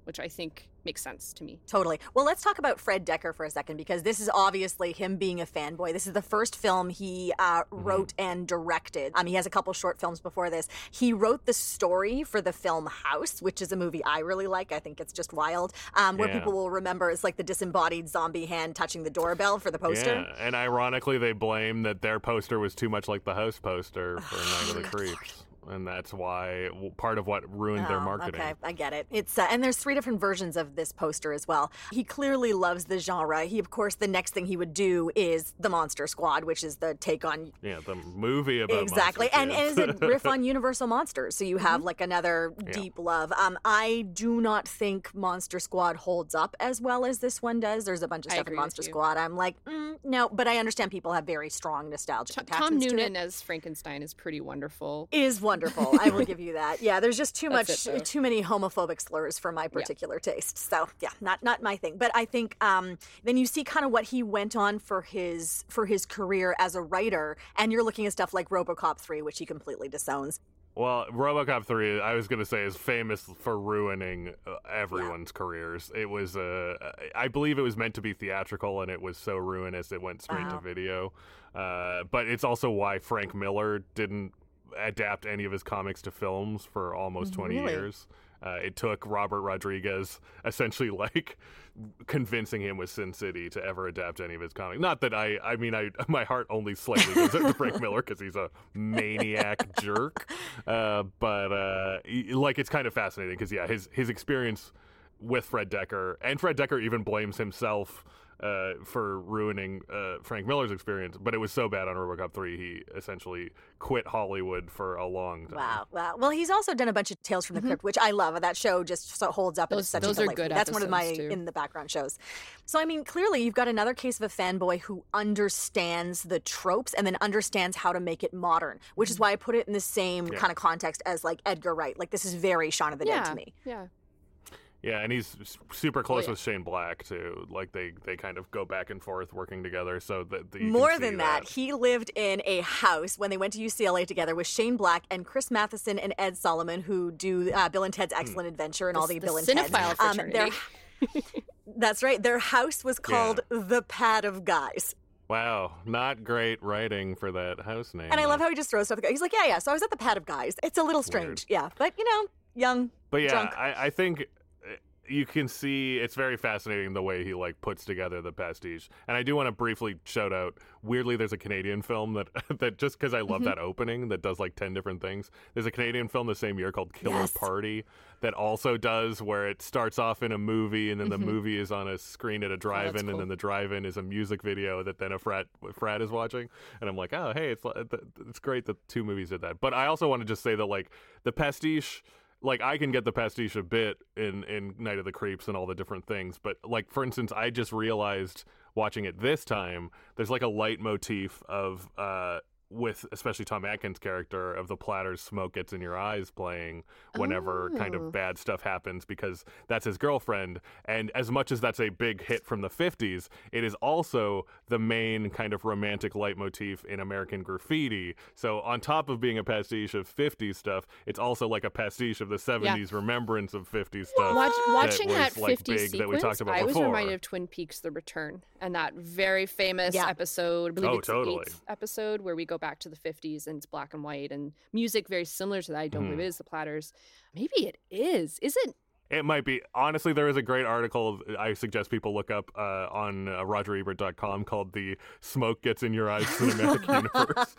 Which I think makes sense to me. Totally. Well, let's talk about Fred Dekker for a second because this is obviously him being a fanboy. This is the first film he uh, wrote and directed. Um, he has a couple short films before this. He wrote the story for the film House, which is a movie I really like. I think it's just wild. Um, where Yeah. people will remember it's like the disembodied zombie hand touching the doorbell for the poster. Yeah, and ironically, they blame that their poster was too much like the house poster for Night of the Creeps, and that's why part of what ruined their Oh, marketing. Okay, I get it. It's uh, and there's three different versions of this poster as well. He clearly loves the genre. He, of course, the next thing he would do is the Monster Squad, which is the take on Yeah, the movie about exactly, and, and is kids. a riff on Universal Monsters. So you have like another Yeah. deep love. Um, I do not think Monster Squad holds up as well as this one does. There's a bunch of stuff in Monster. Squad. I'm like, mm, no, but I understand people have very strong nostalgic Tom attachments to it Noonan as Frankenstein is pretty wonderful. is wonderful. I will give you that. Yeah, there's just too That's much, it, too many homophobic slurs for my particular taste. So yeah, not not my thing. But I think um, then you see kind of what he went on for his for his career as a writer, and you're looking at stuff like RoboCop three, which he completely disowns. Well, RoboCop 3, I was going to say, is famous for ruining uh, everyone's careers. It was, uh, I believe it was meant to be theatrical, and it was so ruinous it went straight to video. Uh, but it's also why Frank Miller didn't adapt any of his comics to films for almost 20 Really? years. Uh, it took Robert Rodriguez essentially like convincing him with Sin City to ever adapt any of his comics. Not that I, I mean, I my heart only slightly goes to Frank Miller because he's a maniac jerk. Uh, but uh, like, it's kind of fascinating because yeah, his his experience with Fred Dekker and Fred Dekker even blames himself. Uh, for ruining uh, Frank Miller's experience, but it was so bad on RoboCop 3, he essentially quit Hollywood for a long time. Wow, wow. Well, he's also done a bunch of Tales from the Crypt, which I love. That show just so holds up. and Mm-hmm. Those- such those a are good That's one of my too. in the background shows. So I mean, clearly you've got another case of a fanboy who understands the tropes and then understands how to make it modern, which Mm-hmm. is why I put it in the same Yeah. kind of context as like Edgar Wright. Like this is very Shaun of the yeah, Dead to me. yeah. Yeah, and he's super close yeah. with Shane Black too. Like they, they kind of go back and forth working together. So that that you can More than that, he lived in a house when they went to UCLA together with Shane Black and Chris Matheson and Ed Solomon, who do uh, Bill and Ted's Excellent Adventure and all the, the Bill and Ted's. cinephile Um, their- fraternity. that's right. Their house was called the Pad of Guys. Wow, not great writing for that house name. And I love how he just throws stuff. He's like, yeah, yeah. So I was at the Pad of Guys. It's a little strange, yeah. But you know, young, But yeah, drunk. I, I think you can see it's very fascinating the way he like puts together the pastiche. And I do want to briefly shout out. Weirdly, there's a Canadian film that that just because I love Mm-hmm. that opening that does like ten different things. There's a Canadian film the same year called Killer Yes. Party that also does where it starts off in a movie and then the movie is on a screen at a drive-in and cool. then the drive-in is a music video that then a frat frat is watching. And I'm like, oh hey, it's it's great that two movies did that. But I also want to just say that like the pastiche like I can get the pastiche a bit in in Night of the Creeps and all the different things, but like for instance, I just realized watching it this time, there's like a leitmotif of uh with especially Tom Atkins' character of the platters smoke gets in your eyes playing whenever kind Oh. of bad stuff happens because that's his girlfriend and as much as that's a big hit from the 50s it is also the main kind of romantic leitmotif in American graffiti so on top of being a pastiche of 50s stuff it's also like a pastiche of the 70s remembrance of 50s stuff Watch, that watching was, that, like 50s big sequence, that we talked about I was before reminded of Twin Peaks: The Return and that very famous Yeah. episode. I believe Oh, it's the totally. eighth episode where we go back to the 50s and it's black and white and music very similar to that. I don't believe Mhm. it is the Platters. Maybe it is. Is it? It might be. Honestly, there is a great article I suggest people look up uh, on uh, RogerEbert.com called "The Smoke Gets in Your Eyes Cinematic Universe,"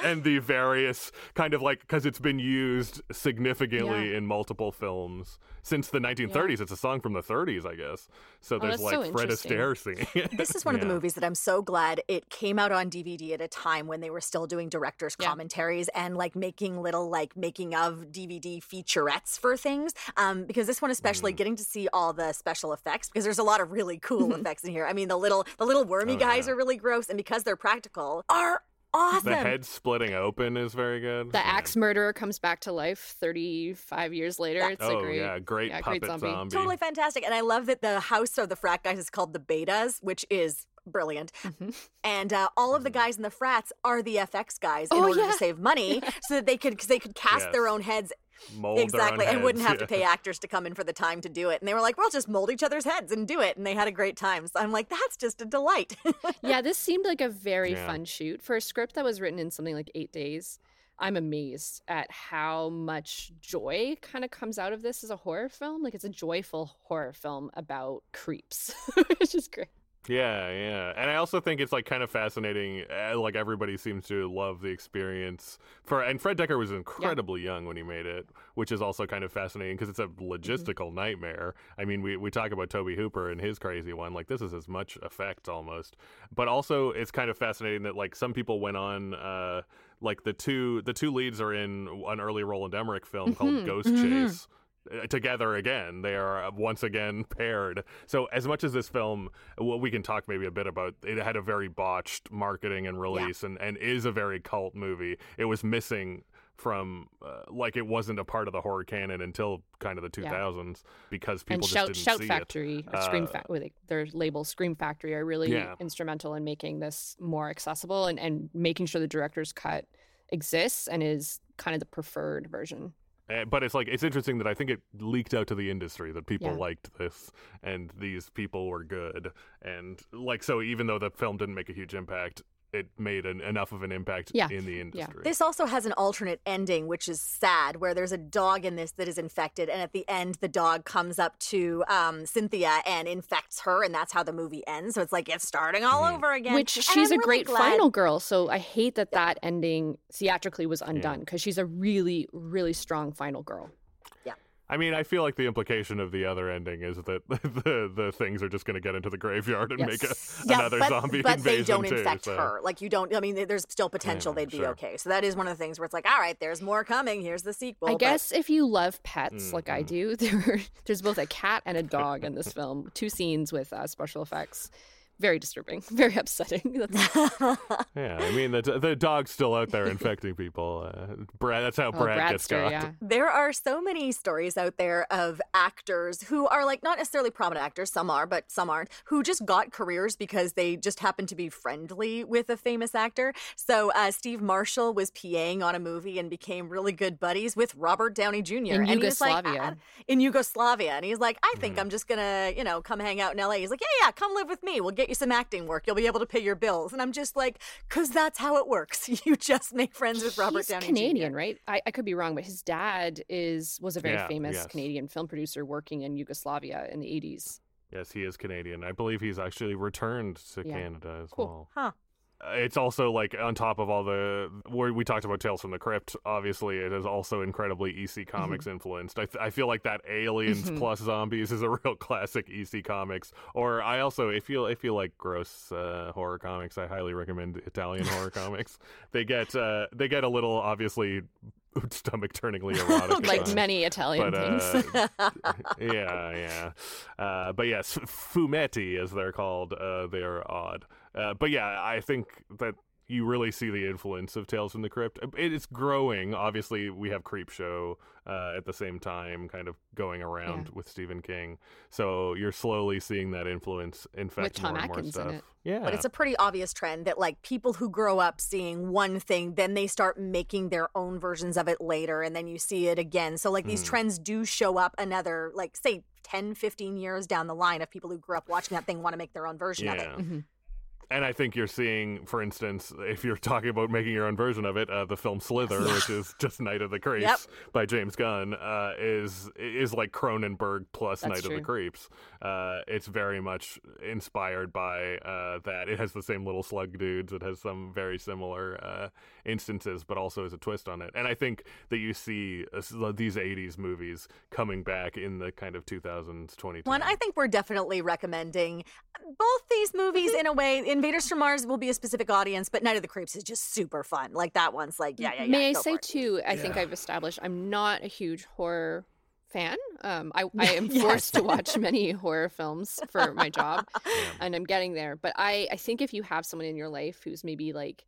and the various kind of like because it's been used significantly Yeah. in multiple films since the 1930s. It's a song from the 30s, I guess. So there's that's like so Fred. Astaire singing. it. This is one of the movies that I'm so glad it came out on DVD at a time when they were still doing director's Yeah. commentaries and like making little like making of DVD featurettes for things. Um, because this one Mm. Especially getting to see all the special effects because there's a lot of really cool effects in here. I mean the little the little wormy Oh, guys yeah. are really gross and because they're practical are awesome. The head splitting open is very good. The Yeah. axe murderer comes back to life 35 years later. It's Oh a great, yeah, great yeah, puppet great zombie. Totally fantastic. And I love that the house of the frat guys is called the Betas, which is brilliant. Mm-hmm. And uh, all of the guys in the frats are the FX guys in Oh, order yeah. to save money so that they could, because they could cast their own heads. Mold exactly, and wouldn't heads, have to pay actors to come in for the time to do it. And they were like, "We'll just mold each other's heads and do it," and they had a great time. So I'm like, "That's just a delight." yeah, this seemed like a very Yeah. fun shoot for a script that was written in something like eight days. I'm amazed at how much joy kind of comes out of this as a horror film. Like it's a joyful horror film about creeps, which is great. Yeah, yeah. And I also think it's like kind of fascinating. Uh, like everybody seems to love the experience for and Fred Dekker was incredibly young when he made it, which is also kind of fascinating because it's a logistical nightmare. I mean, we we talk about Tobe Hooper and his crazy one. Like this is as much effect almost. But also it's kind of fascinating that like some people went on uh like the two the two leads are in an early Roland Emmerich film called Mhm, Ghost mhm. Chase together again. They are uh, once again paired. So as much as this film, well, we can talk maybe a bit about it had a very botched marketing and release, and and is a very cult movie. It was missing from uh, like it wasn't a part of the horror canon until kind of the Yeah. 2000s because people and just Shout didn't Shout see Factory it. or Scream Uh, Factory, their label Scream Factory, are really Yeah. instrumental in making this more accessible and, and making sure the director's cut exists and is kind of the preferred version. Uh, but it's like it's interesting that I think it leaked out to the industry that people Yeah. liked this and these people were good and like so even though the film didn't make a huge impact, it made an, enough of an impact Yeah. in the industry. This also has an alternate ending, which is sad, where there's a dog in this that is infected, and at the end, the dog comes up to um, Cynthia and infects her, and that's how the movie ends. So it's like it's starting all Mm. over again. Which And she's I'm a really great glad- final girl. So I hate that that ending theatrically was undone because she's a really, really strong final girl. I mean, I feel like the implication of the other ending is that the the things are just going to get into the graveyard and make a, Yeah, another but, zombie but they invasion don't too. infect so. her. Like you don't. I mean, there's still potential Yeah, they'd be sure. okay. So that is one of the things where it's like, all right, there's more coming. Here's the sequel. I but- guess if you love pets like Mm-hmm. I do, there, there's both a cat and a dog in this film. Two scenes with uh, special effects. Very disturbing, very upsetting. That's- Yeah, I mean the the dog's still out there infecting people. Uh, Brad, that's how Oh, Brad gets Bradster, got. yeah. There are so many stories out there of actors who are like not necessarily prominent actors, some are, but some aren't, who just got careers because they just happened to be friendly with a famous actor. So uh, Steve Marshall was PAing on a movie and became really good buddies with Robert Downey Jr. In and he's like, Yugoslavia. "Ah," in Yugoslavia. And he's like, I think Mm-hmm. I'm just gonna, you know, come hang out in LA. He's like, Yeah, yeah, come live with me. We'll get you some acting work. You'll be able to pay your bills. And I'm just like, because that's how it works. You just make friends with Robert He's Downey Jr. Canadian, right? I, I could be wrong, but his dad is was a very Yeah, famous yes. Canadian film producer working in Yugoslavia in the 80s. Yes, he is Canadian. I believe he's actually returned to Yeah. Canada as Cool. well. Huh. It's also like on top of all the where we talked about Tales from the Crypt. Obviously, it is also incredibly EC Comics influenced. I, th- I feel like that Aliens Mhm. plus Zombies is a real classic EC Comics. Or I also if you if you like gross uh, horror comics, I highly recommend Italian horror comics. They get uh, they get a little obviously stomach turningly erotic, like many Italian But, things. uh, yeah, yeah. Uh, but yes, fumetti as they're called, uh, they are odd. Uh, but yeah, I think that you really see the influence of Tales from the Crypt. It is growing. Obviously, we have Creepshow uh, at the same time, kind of going around with Stephen King. So you're slowly seeing that influence infect Tom more and more Atkins in stuff. it. Yeah, But it's a pretty obvious trend that like people who grow up seeing one thing, then they start making their own versions of it later and then you see it again. So like these Mm. trends do show up another like say 10, 15 years down the line of people who grew up watching that thing want to make their own version of it. Yeah. And I think you're seeing, for instance, if you're talking about making your own version of it, uh, the film Slither, which is just Night of the Creeps Yep. by James Gunn, uh, is is like Cronenberg plus That's Night of the. Creeps. Uh, it's very much inspired by uh, that. It has the same little slug dudes. It has some very similar uh, instances, but also as a twist on it. And I think that you see uh, these '80s movies coming back in the kind of 2000s, 2010. One, I think we're definitely recommending both these movies in a way. Invaders from Mars will be a specific audience, but Night of the Creeps is just super fun. Like that one's like, yeah, yeah, yeah. May I say it. too? I think I've established I'm not a huge horror fan. Um, I, I am Yes. forced to watch many horror films for my job, and I'm getting there. But I, I think if you have someone in your life who's maybe like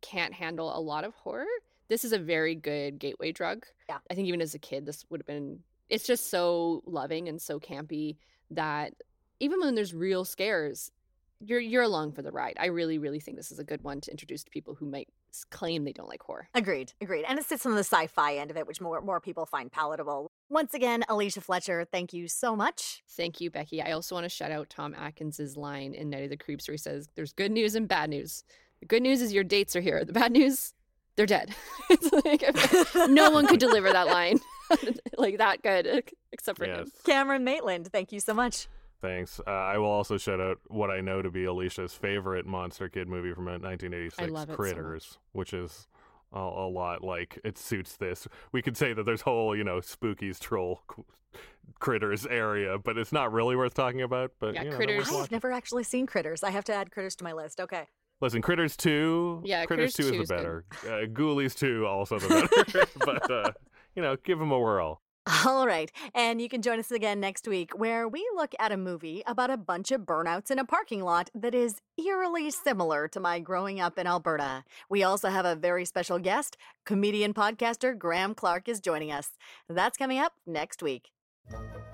can't handle a lot of horror, this is a very good gateway drug. Yeah. I think even as a kid, this would have been. It's just so loving and so campy that even when there's real scares, you're you're along for the ride. I really, really think this is a good one to introduce to people who might claim they don't like horror. Agreed, agreed. And it sits on the sci-fi end of it, which more more people find palatable. Once again, Alicia Fletcher, thank you so much. Thank you, Becky. I also want to shout out Tom Atkins's line in Night of the Creeps where he says, There's good news and bad news. The good news is your dates are here. The bad news, they're dead. it's like, no one could deliver that line like that good except for him. Cameron Maitland, thank you so much. Thanks. Uh, I will also shout out what I know to be Alicia's favorite Monster Kid movie from 1986, love it so Critters, which is a, a lot like it suits this. We could say that there's whole, you know, spookies, troll critters area, but it's not really worth talking about. But Yeah, you know, Critters- I have never actually seen Critters. I have to add Critters to my list. Okay. Listen, Critters 2. Yeah, Critters, Critters 2 2 is is the better. Uh, Ghoulies 2 also the better. but, uh, you know, give them a whirl. All right. And you can join us again next week where we look at a movie about a bunch of burnouts in a parking lot that is eerily similar to my growing up in Alberta. We also have a very special guest. Comedian podcaster Graham Clark is joining us. That's coming up next week.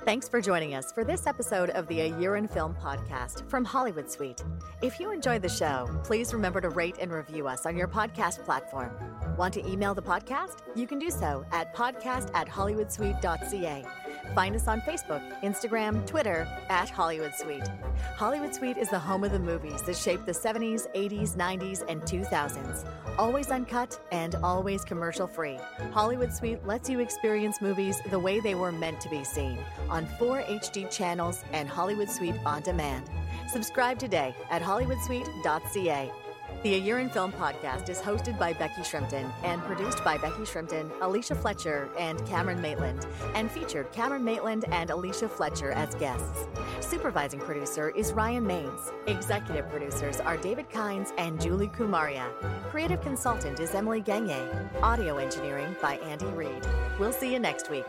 Thanks for joining us for this episode of the A Year in Film podcast from Hollywood Suite. If you enjoyed the show, please remember to rate and review us on your podcast platform. Want to email the podcast? You can do so at podcast at hollywoodsuite.ca. Find us on Facebook, Instagram, Twitter at Hollywood Suite. Hollywood Suite is the home of the movies that shaped the 70s, 80s, 90s, and 2000s. Always uncut and always commercial free. Hollywood Suite lets you experience movies the way they were meant to be seen on four HD channels and Hollywood Suite on demand. Subscribe today at hollywoodsuite.ca. The A Year in Film podcast is hosted by Becky Shrimpton and produced by Becky Shrimpton, Alicia Fletcher, and Cameron Maitland, and featured Cameron Maitland and Alicia Fletcher as guests. Supervising producer is Ryan Maines. Executive producers are David Kynes and Julie Kumaria. Creative consultant is Emily Gagne. Audio engineering by Andy Reid. We'll see you next week.